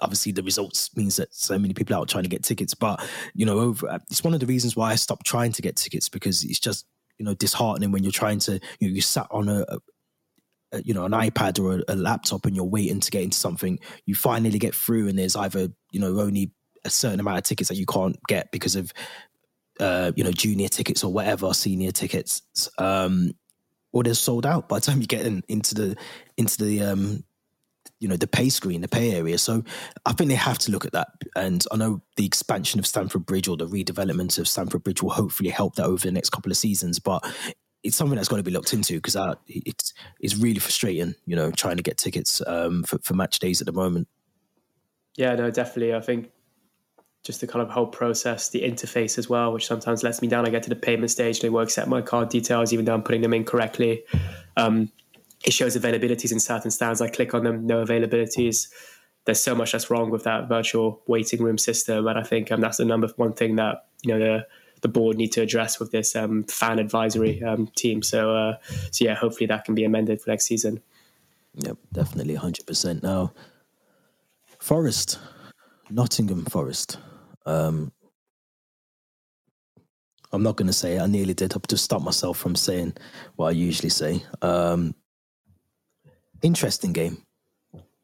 Speaker 1: obviously the results means that so many people out trying to get tickets but you know over it's one of the reasons why i stopped trying to get tickets because it's just you know disheartening when you're trying to you know you sat on a, a you know an ipad or a, a, laptop and you're waiting to get into something. You finally get through and there's either you know only a certain amount of tickets that you can't get because of uh you know junior tickets or whatever senior tickets um or they're sold out by the time you get in, into the into the um you know the pay screen, the pay area. So I think they have to look at that. And I know the expansion of Stamford Bridge or the redevelopment of Stamford Bridge will hopefully help that over the next couple of seasons. But it's something that's got to be looked into because it's it's really frustrating, you know, trying to get tickets um, for, for match days at the moment.
Speaker 2: Yeah, no, definitely. I think just the kind of whole process, the interface as well, which sometimes lets me down. I get to the payment stage, they won't accept my card details, even though I'm putting them in correctly. Um, it shows availabilities in certain stands. I click on them, no availabilities. There's so much that's wrong with that virtual waiting room system, and I think um, that's the number one thing that you know the the board need to address with this um, fan advisory um, team. So, uh, so yeah, hopefully that can be amended for next season.
Speaker 1: Yep, definitely, hundred percent. Now, Forest, Nottingham Forest. Um, I'm not going to say it. I nearly did. I've just stopped myself from saying what I usually say. Um, interesting game.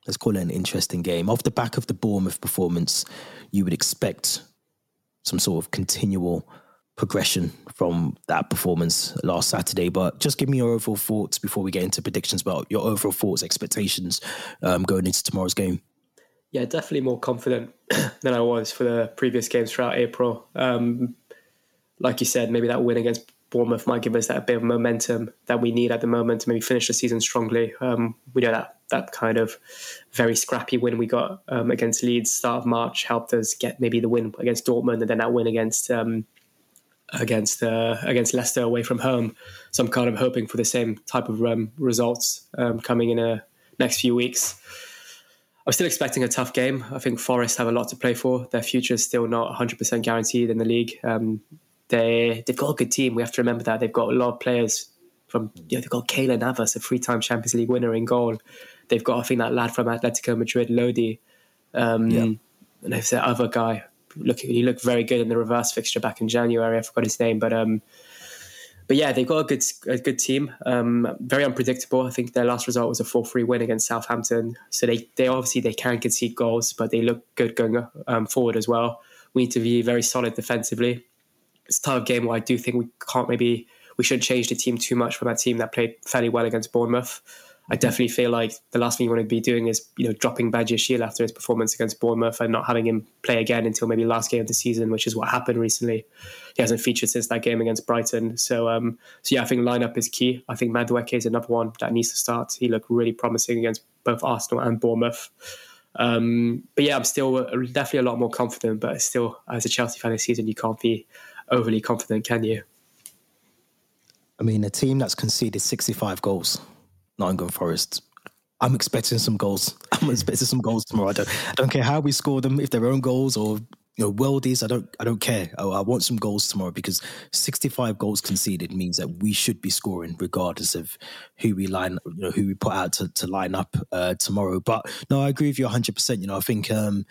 Speaker 1: Let's call it an interesting game. Off the back of the Bournemouth performance, you would expect some sort of continual progression from that performance last Saturday. But just give me your overall thoughts before we get into predictions about your overall thoughts, expectations um, going into tomorrow's game.
Speaker 2: Yeah, definitely more confident than I was for the previous games throughout April. Um, like you said, maybe that win against Bournemouth might give us that bit of momentum that we need at the moment to maybe finish the season strongly. Um, we know that that kind of very scrappy win we got um, against Leeds start of March helped us get maybe the win against Dortmund and then that win against um, against uh, against Leicester away from home. So I'm kind of hoping for the same type of um, results um, coming in the next few weeks. I'm still expecting a tough game. I think Forest have a lot to play for. Their future is still not 100% guaranteed in the league. Um, they they've got a good team. We have to remember that they've got a lot of players from. You know, they've got Keylor Navas, a three-time Champions League winner in goal. They've got I think that lad from Atletico Madrid, Lodi, um, yeah. and there's that other guy. Look, he looked very good in the reverse fixture back in January. I forgot his name, but um, but yeah, they've got a good a good team. Um, very unpredictable. I think their last result was a four three win against Southampton. So they they obviously they can concede goals, but they look good going um, forward as well. We need to be very solid defensively it's a of game where I do think we can't maybe we shouldn't change the team too much from that team that played fairly well against Bournemouth. I definitely feel like the last thing you want to be doing is you know dropping Badiashile after his performance against Bournemouth and not having him play again until maybe last game of the season, which is what happened recently. He hasn't featured since that game against Brighton. So um, so yeah, I think lineup is key. I think Madueke is another one that needs to start. He looked really promising against both Arsenal and Bournemouth. Um, but yeah, I'm still definitely a lot more confident. But still, as a Chelsea fan this season, you can't be overly confident, can you?
Speaker 1: I mean, a team that's conceded 65 goals, Nottingham Forest. I'm expecting some goals. I'm expecting some goals tomorrow. I don't, I don't care how we score them, if they're own goals or you know worldies. I don't, I don't care. I, I, want some goals tomorrow because 65 goals conceded means that we should be scoring regardless of who we line, you know, who we put out to, to line up uh, tomorrow. But no, I agree with you 100. percent You know, I think um,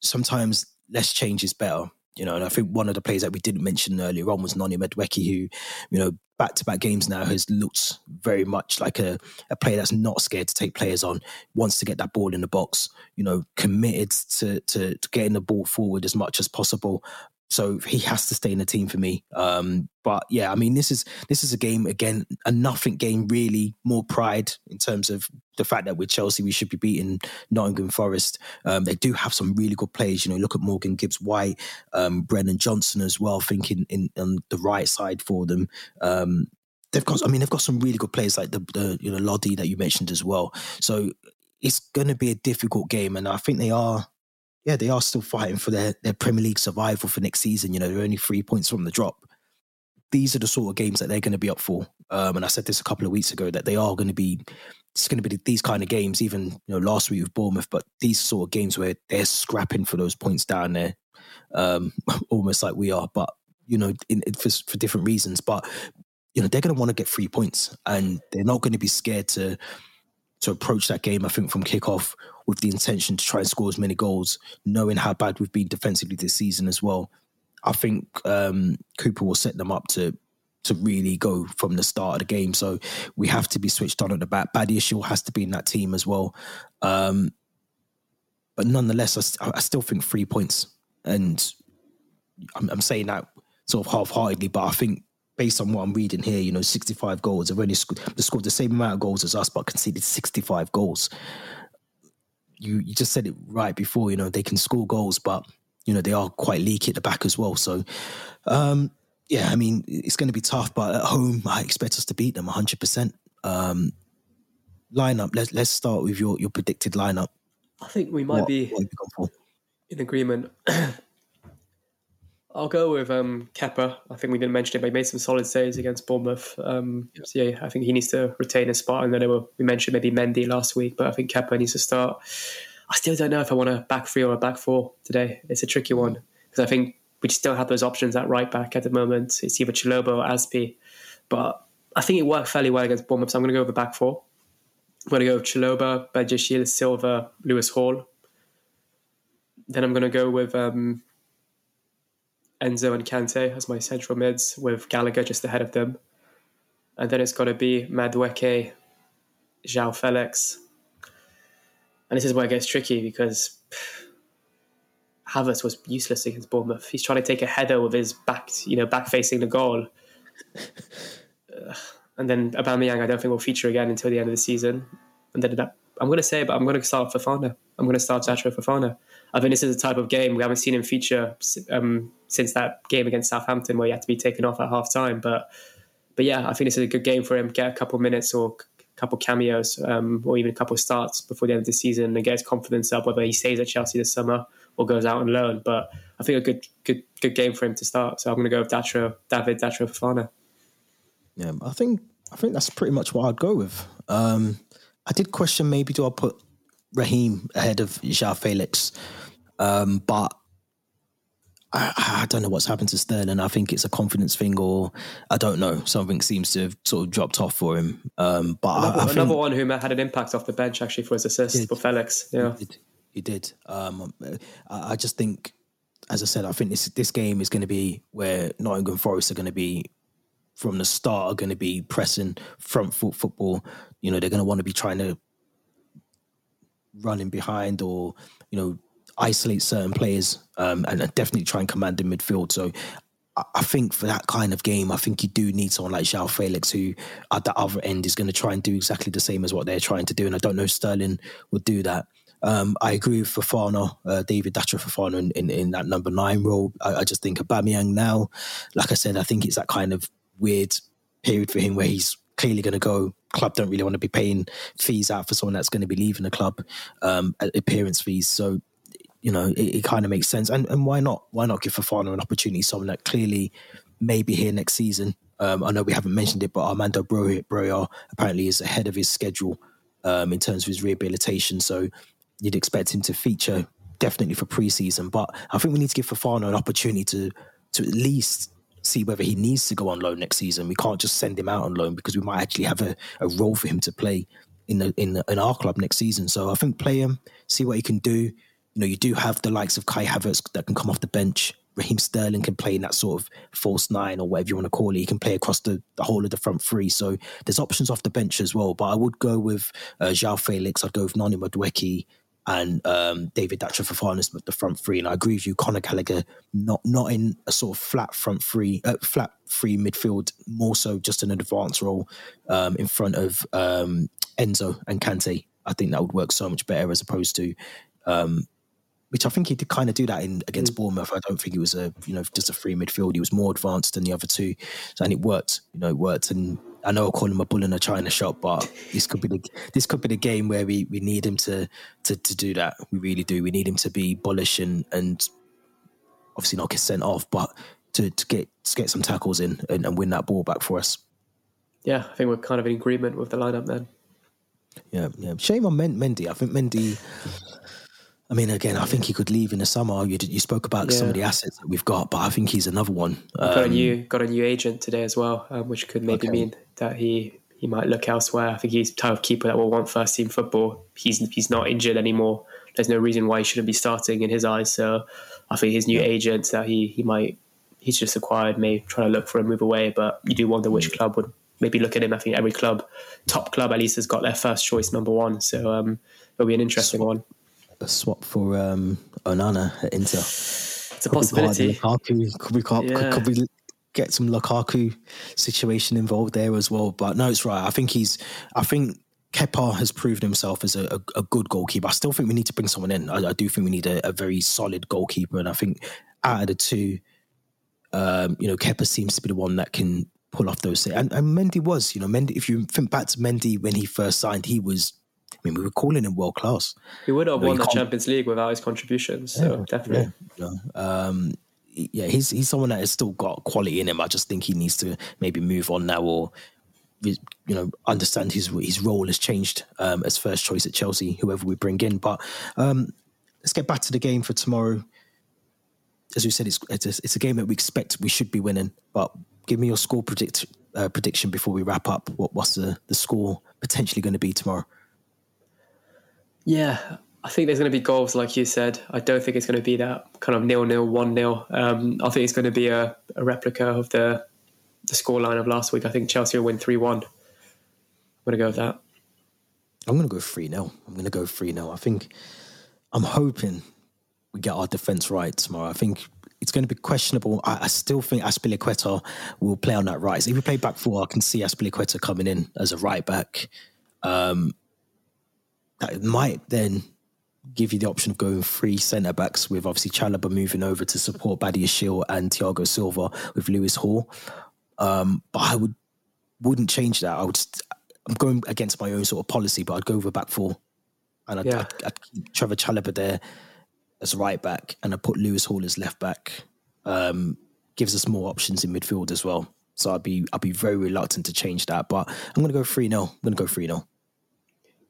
Speaker 1: sometimes less change is better. You know, and I think one of the players that we didn't mention earlier on was Noni Madueke, who, you know, back to back games now has looked very much like a, a player that's not scared to take players on, wants to get that ball in the box, you know, committed to, to, to getting the ball forward as much as possible. So he has to stay in the team for me. Um, but yeah, I mean, this is this is a game again, a nothing game. Really, more pride in terms of the fact that with Chelsea we should be beating Nottingham Forest. Um, they do have some really good players. You know, look at Morgan Gibbs White, um, Brennan Johnson as well. Thinking in, on the right side for them. Um, they've got, I mean, they've got some really good players like the, the you know Lodi that you mentioned as well. So it's going to be a difficult game, and I think they are yeah, they are still fighting for their, their Premier League survival for next season. You know, they're only three points from the drop. These are the sort of games that they're going to be up for. Um, and I said this a couple of weeks ago that they are going to be. It's going to be these kind of games. Even you know last week with Bournemouth, but these sort of games where they're scrapping for those points down there, um, almost like we are. But you know, in, in, for, for different reasons. But you know, they're going to want to get three points, and they're not going to be scared to to approach that game. I think from kickoff with the intention to try and score as many goals, knowing how bad we've been defensively this season as well. I think um, Cooper will set them up to to really go from the start of the game. So we have to be switched on at the back. Badiashile has to be in that team as well. Um, but nonetheless, I, I, still think three points, and I'm, I'm saying that sort of half-heartedly, but I think based on what I'm reading here, you know, 65 goals. They've only they scored the same amount of goals as us, but conceded 65 goals. You you just said it right before. You know, they can score goals, but you know they are quite leaky at the back as well. So, um, yeah, I mean, it's going to be tough, but at home, I expect us to beat them 100. Um, percent Lineup. Let's let's start with your your predicted lineup.
Speaker 2: I think we might what, be what in agreement. I'll go with um, Kepa. I think we didn't mention it, but he made some solid saves against Bournemouth. Um, yeah. So yeah, I think he needs to retain his spot. And then we mentioned maybe Mendy last week, but I think Kepa needs to start. I still don't know if I want a back three or a back four today. It's a tricky one because I think we still have those options at right back at the moment. It's either Chalobah or Azpi, but I think it worked fairly well against Bournemouth. So I'm going to go with a back four. I'm going to go with Chalobah, Badiashile, Silva, Lewis Hall. Then I'm going to go with um, Enzo and Kante as my central mids with Gallagher just ahead of them. And then it's got to be Madueke, João Felix. And this is where it gets tricky because Havertz was useless against Bournemouth. He's trying to take a header with his back, you know, back facing the goal. and then Aubameyang, I don't think will feature again until the end of the season. And then I'm going to say, but I'm going to start Fofana. I'm going to start Datro Fofana. I think this is a type of game we haven't seen him feature um, since that game against Southampton where he had to be taken off at half time. But but yeah, I think this is a good game for him. Get a couple minutes or a couple cameos um, or even a couple starts before the end of the season and get his confidence up, whether he stays at Chelsea this summer or goes out on loan. But I think a good good good game for him to start. So I'm going to go with Datro, David Datro Fofana.
Speaker 1: Yeah, I think I think that's pretty much what I'd go with. Um, I did question maybe do I put Raheem ahead of João Felix, um, but I, I, don't know what's happened to Sterling. I think it's a confidence thing, or I don't know. Something seems to have sort of dropped off for him. Um, but
Speaker 2: another,
Speaker 1: I, I
Speaker 2: another one who had an impact off the bench actually for his assist for Felix. Yeah,
Speaker 1: he did. He did. Um, I just think, as I said, I think this this game is going to be where Nottingham Forest are going to be from the start are going to be pressing front foot football. You know, they're going to want to be trying to running behind or you know isolate certain players um, and definitely try and command the midfield. So I think for that kind of game, I think you do need someone like João Felix, who at the other end is going to try and do exactly the same as what they're trying to do. And I don't know if Sterling would do that. Um, I agree with Fofana, uh, David Datro Fofana in, in, in, that number nine role. I, I, just think Aubameyang now, like I said, I think it's that kind of weird period for him where he's clearly going to go. Club don't really want to be paying fees out for someone that's going to be leaving the club, um, appearance fees. So, you know, it, it kind of makes sense. And and why not? Why not give Fofana an opportunity? Someone that clearly may be here next season. Um, I know we haven't mentioned it, but Armando Broja apparently is ahead of his schedule um, in terms of his rehabilitation. So you'd expect him to feature definitely for preseason. But I think we need to give Fofana an opportunity to to at least see whether he needs to go on loan next season. We can't just send him out on loan because we might actually have a, a role for him to play in the, in the, in our club next season. So I think play him, see what he can do. You know, you do have the likes of Kai Havertz that can come off the bench. Raheem Sterling can play in that sort of false nine or whatever you want to call it. He can play across the, the whole of the front three. So there's options off the bench as well. But I would go with uh, João Felix. I'd go with Noni Madueke and um, David for Fofana with the front three. And I agree with you, Conor Gallagher not not in a sort of flat front three, uh, flat free midfield, more so just an advanced role um, in front of um, Enzo and Kante. I think that would work so much better as opposed to um, which I think he did kind of do that in against mm. Bournemouth. I don't think he was a you know just a free midfield. He was more advanced than the other two, and it worked. You know, it worked. And I know I call him a bull in a china shop, but this could be the this could be the game where we, we need him to, to to do that. We really do. We need him to be bullish and and obviously not get sent off, but to, to get to get some tackles in and, and win that ball back for us.
Speaker 2: Yeah, I think we're kind of in agreement with the lineup then.
Speaker 1: Yeah, yeah. Shame on Mendy. I think Mendy. I mean, again, I think he could leave in the summer. You, you spoke about yeah. some of the assets that we've got, but I think he's another one.
Speaker 2: Um, got a new got a new agent today as well, um, which could maybe okay. mean that he he might look elsewhere. I think he's the type of keeper that will want first team football. He's he's not injured anymore. There's no reason why he shouldn't be starting in his eyes. So I think his new yeah. agent that he he might he's just acquired may try to look for a move away, but you do wonder which mm. club would maybe look at him. I think every club, top club at least, has got their first choice number one. So um, it'll be an interesting one.
Speaker 1: A swap for um, Onana at Inter.
Speaker 2: It's a could possibility.
Speaker 1: Lukaku, could we, could, yeah. could, could we get some Lukaku situation involved there as well? But no, it's right. I think he's. I think Kepa has proved himself as a, a, a, good goalkeeper. I still think we need to bring someone in. I, I do think we need a, a, very solid goalkeeper, and I think out of the two, um, you know, Kepa seems to be the one that can pull off those. And, and Mendy was, you know, Mendy. If you think back to Mendy when he first signed, he was. I mean, we were calling him world class.
Speaker 2: He would have you know, won the Champions League without his contributions. So yeah, definitely,
Speaker 1: yeah, you know, um, yeah, he's he's someone that has still got quality in him. I just think he needs to maybe move on now, or you know, understand his his role has changed um, as first choice at Chelsea. Whoever we bring in, but um, let's get back to the game for tomorrow as we said, it's it's a, it's a, game that we expect we should be winning. But give me your score predict, uh, prediction before we wrap up. What what's the, the score potentially going to be tomorrow?
Speaker 2: Yeah, I think there's going to be goals, like you said. I don't think it's going to be that kind of nil nil one nil. Um, I think it's going to be a, a replica of the the scoreline of last week. I think Chelsea will win three one. I'm going to go with that.
Speaker 1: I'm going to go three 0 I'm going to go three 0 I think I'm hoping we get our defense right tomorrow. I think it's going to be questionable. I, I still think Azpilicueta will play on that right. So if we play back four, I can see Azpilicueta coming in as a right back. Um, that might then give you the option of going three centre backs with obviously Chalobah moving over to support Badiashile and Thiago Silva with Lewis Hall. Um, but I would wouldn't change that. I would. I'm going against my own sort of policy, but I'd go over back four, and I'd, yeah. I'd, I'd keep Trevoh Chalobah there as right back, and I put Lewis Hall as left back. Um, gives us more options in midfield as well. So I'd be I'd be very reluctant to change that. But I'm gonna go 3 0. I'm gonna go 3 0.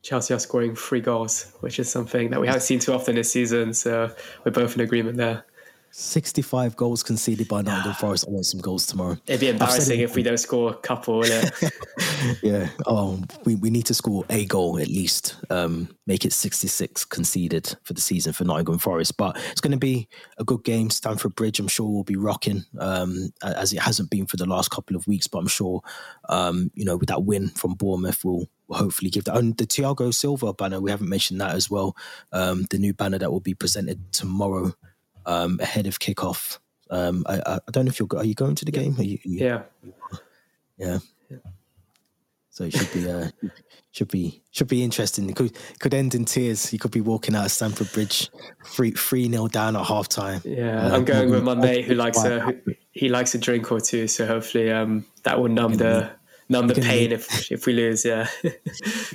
Speaker 2: Chelsea are scoring three goals, which is something that we haven't seen too often this season. So we're both in agreement there.
Speaker 1: 65 goals conceded by Nottingham Forest. I want some goals tomorrow.
Speaker 2: It'd be embarrassing if we don't score a couple,
Speaker 1: yeah. Oh, we, we need to score a goal at least. Um, make it 66 conceded for the season for Nottingham Forest. But it's going to be a good game. Stamford Bridge, I'm sure, will be rocking um, as it hasn't been for the last couple of weeks. But I'm sure, um, you know, with that win from Bournemouth, we'll, we'll hopefully give that. And the Thiago Silva banner, we haven't mentioned that as well. Um, the new banner that will be presented tomorrow um, ahead of kickoff. Um, I, I, don't know if you're. Are you going to the game? You,
Speaker 2: you, yeah.
Speaker 1: yeah. Yeah. So it should be uh, should be should be interesting. It could could end in tears. You could be walking out of Stamford Bridge, three three nil down at half time.
Speaker 2: Yeah, uh, I'm going with my mate who likes a he likes a drink or two. So hopefully um, that will numb the numb the pain if if we lose. Yeah,
Speaker 1: you're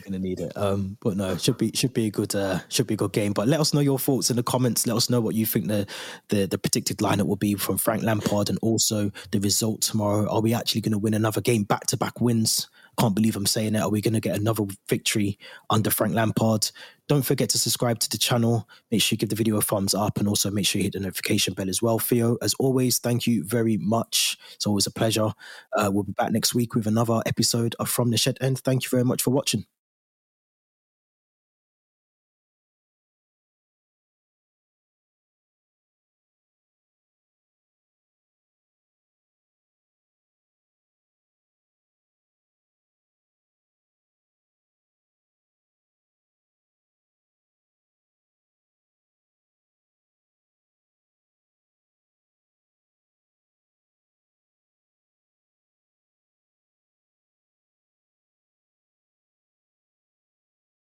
Speaker 1: gonna need it. Um, but no, should be should be a good uh, should be a good game. But let us know your thoughts in the comments. Let us know what you think the the, the predicted lineup will be from Frank Lampard and also the result tomorrow. Are we actually going to win another game back to back wins? Can't believe I'm saying it. Are we going to get another victory under Frank Lampard? Don't forget to subscribe to the channel. Make sure you give the video a thumbs up and also make sure you hit the notification bell as well. Theo, as always, thank you very much. It's always a pleasure. Uh, we'll be back next week with another episode of From the Shed End. Thank you very much for watching.